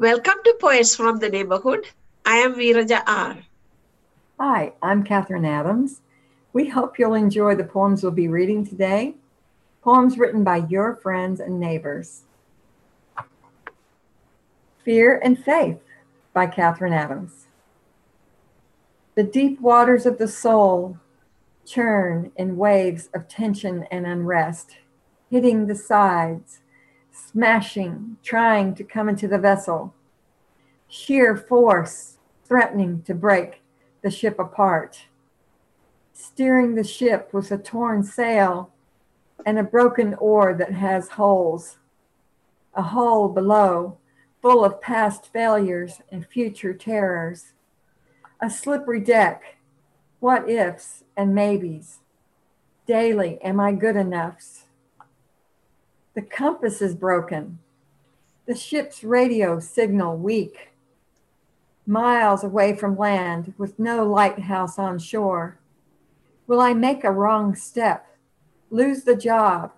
Welcome to Poets from the Neighborhood. I am Veeraja R. Hi, I'm Catherine Adams. We hope you'll enjoy the poems we'll be reading today. Poems written by your friends and neighbors. Fear and Faith by Catherine Adams. The deep waters of the soul churn in waves of tension and unrest, hitting the sides, smashing, trying to come into the vessel. Sheer force threatening to break the ship apart. Steering the ship with a torn sail and a broken oar that has holes. A hull below, full of past failures and future terrors. A slippery deck, what ifs and maybes. Daily, am I good enough? The compass is broken. The ship's radio signal weak. Miles away from land with no lighthouse on shore. Will I make a wrong step? Lose the job?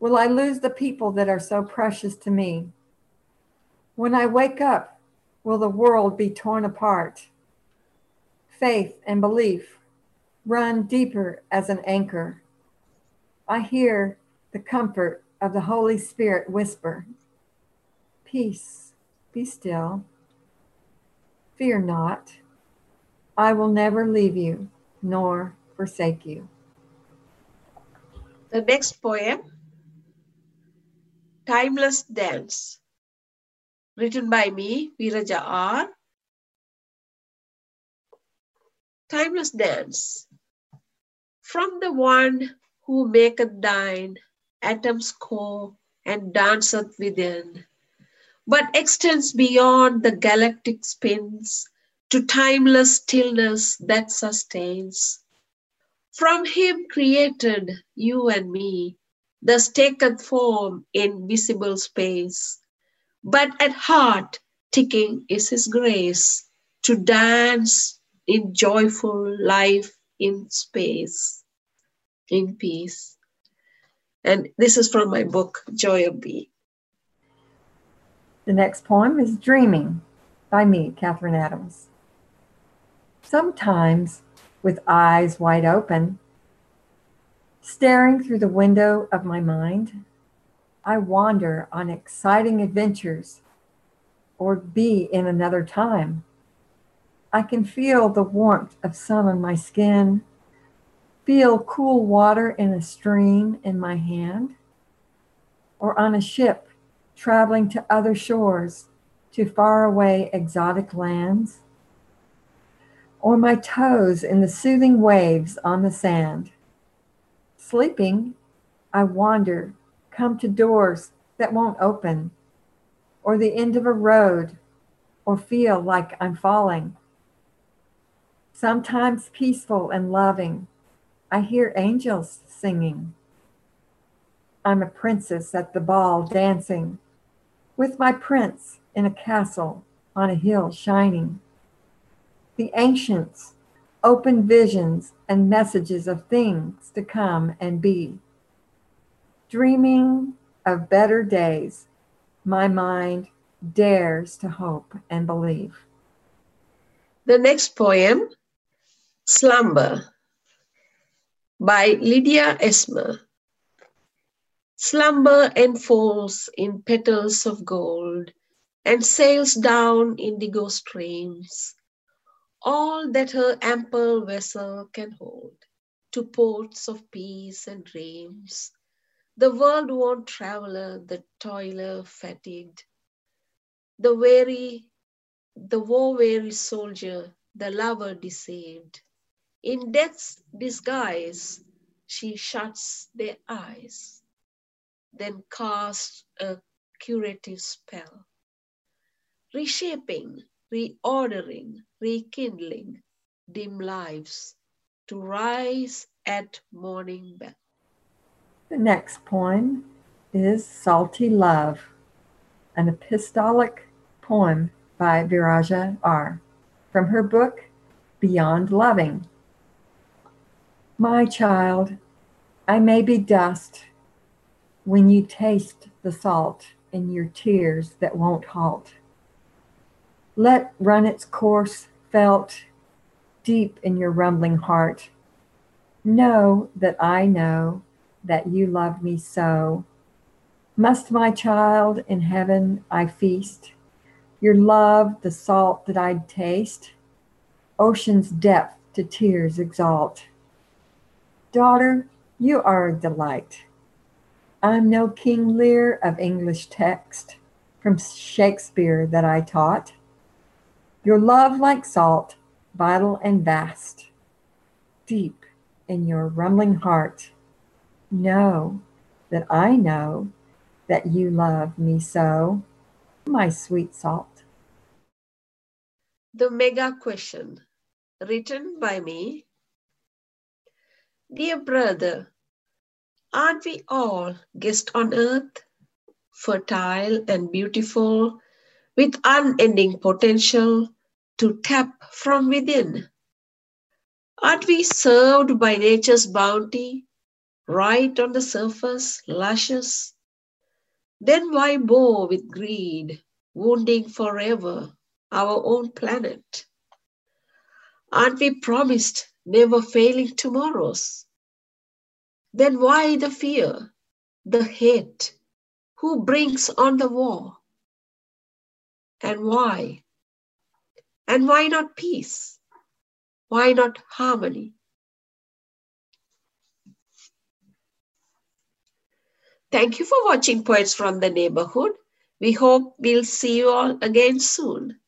Will I lose the people that are so precious to me? When I wake up, will the world be torn apart? Faith and belief run deeper as an anchor. I hear the comfort of the Holy Spirit whisper Peace, be still. Fear not. I will never leave you nor forsake you. The next poem, Timeless Dance, written by me, Veeraja R. Timeless Dance. From the one who maketh thine atom's core and danceth within, but extends beyond the galactic spins to timeless stillness that sustains. From him created you and me, thus taketh form in visible space, but at heart ticking is his grace to dance in joyful life in space, in peace. And this is from my book, Joy of Being. The next poem is Dreaming by me, Catherine Adams. Sometimes, with eyes wide open, staring through the window of my mind, I wander on exciting adventures or be in another time. I can feel the warmth of sun on my skin, feel cool water in a stream in my hand, or on a ship traveling to other shores, to faraway exotic lands, or my toes in the soothing waves on the sand. Sleeping, I wander, come to doors that won't open, or the end of a road, or feel like I'm falling sometimes peaceful and loving. I hear angels singing. I'm a princess at the ball dancing with my prince in a castle on a hill shining. The ancients open visions and messages of things to come and be. Dreaming of better days, my mind dares to hope and believe. The next poem Slumber by Lydia Esmer. Slumber enfolds in petals of gold and sails down indigo streams, all that her ample vessel can hold, to ports of peace and dreams. The world worn traveler, the toiler fatigued, the weary, the war weary soldier, the lover deceived. In death's disguise, she shuts their eyes, then cast a curative spell, reshaping, reordering, rekindling dim lives to rise at morning bell. The next poem is Salty Love, an epistolic poem by Viraja R. from her book Beyond Loving my child, I may be dust when you taste the salt in your tears that won't halt. Let run its course felt deep in your rumbling heart. Know that I know that you love me so. Must my child in heaven I feast? Your love, the salt that I'd taste, ocean's depth to tears exalt. Daughter, you are a delight. I'm no King Lear of English text from Shakespeare that I taught. Your love like salt, vital and vast, deep in your rumbling heart. Know that I know that you love me so, my sweet salt. The mega question, written by me. Dear brother, aren't we all guests on earth, fertile and beautiful, with unending potential to tap from within? Aren't we served by nature's bounty, right on the surface, luscious? Then why bore with greed, wounding forever our own planet? Aren't we promised never failing tomorrows? Then why the fear, the hate? Who brings on the war? And why? And why not peace? Why not harmony? Thank you for watching Poets from the Neighborhood. We hope we'll see you all again soon.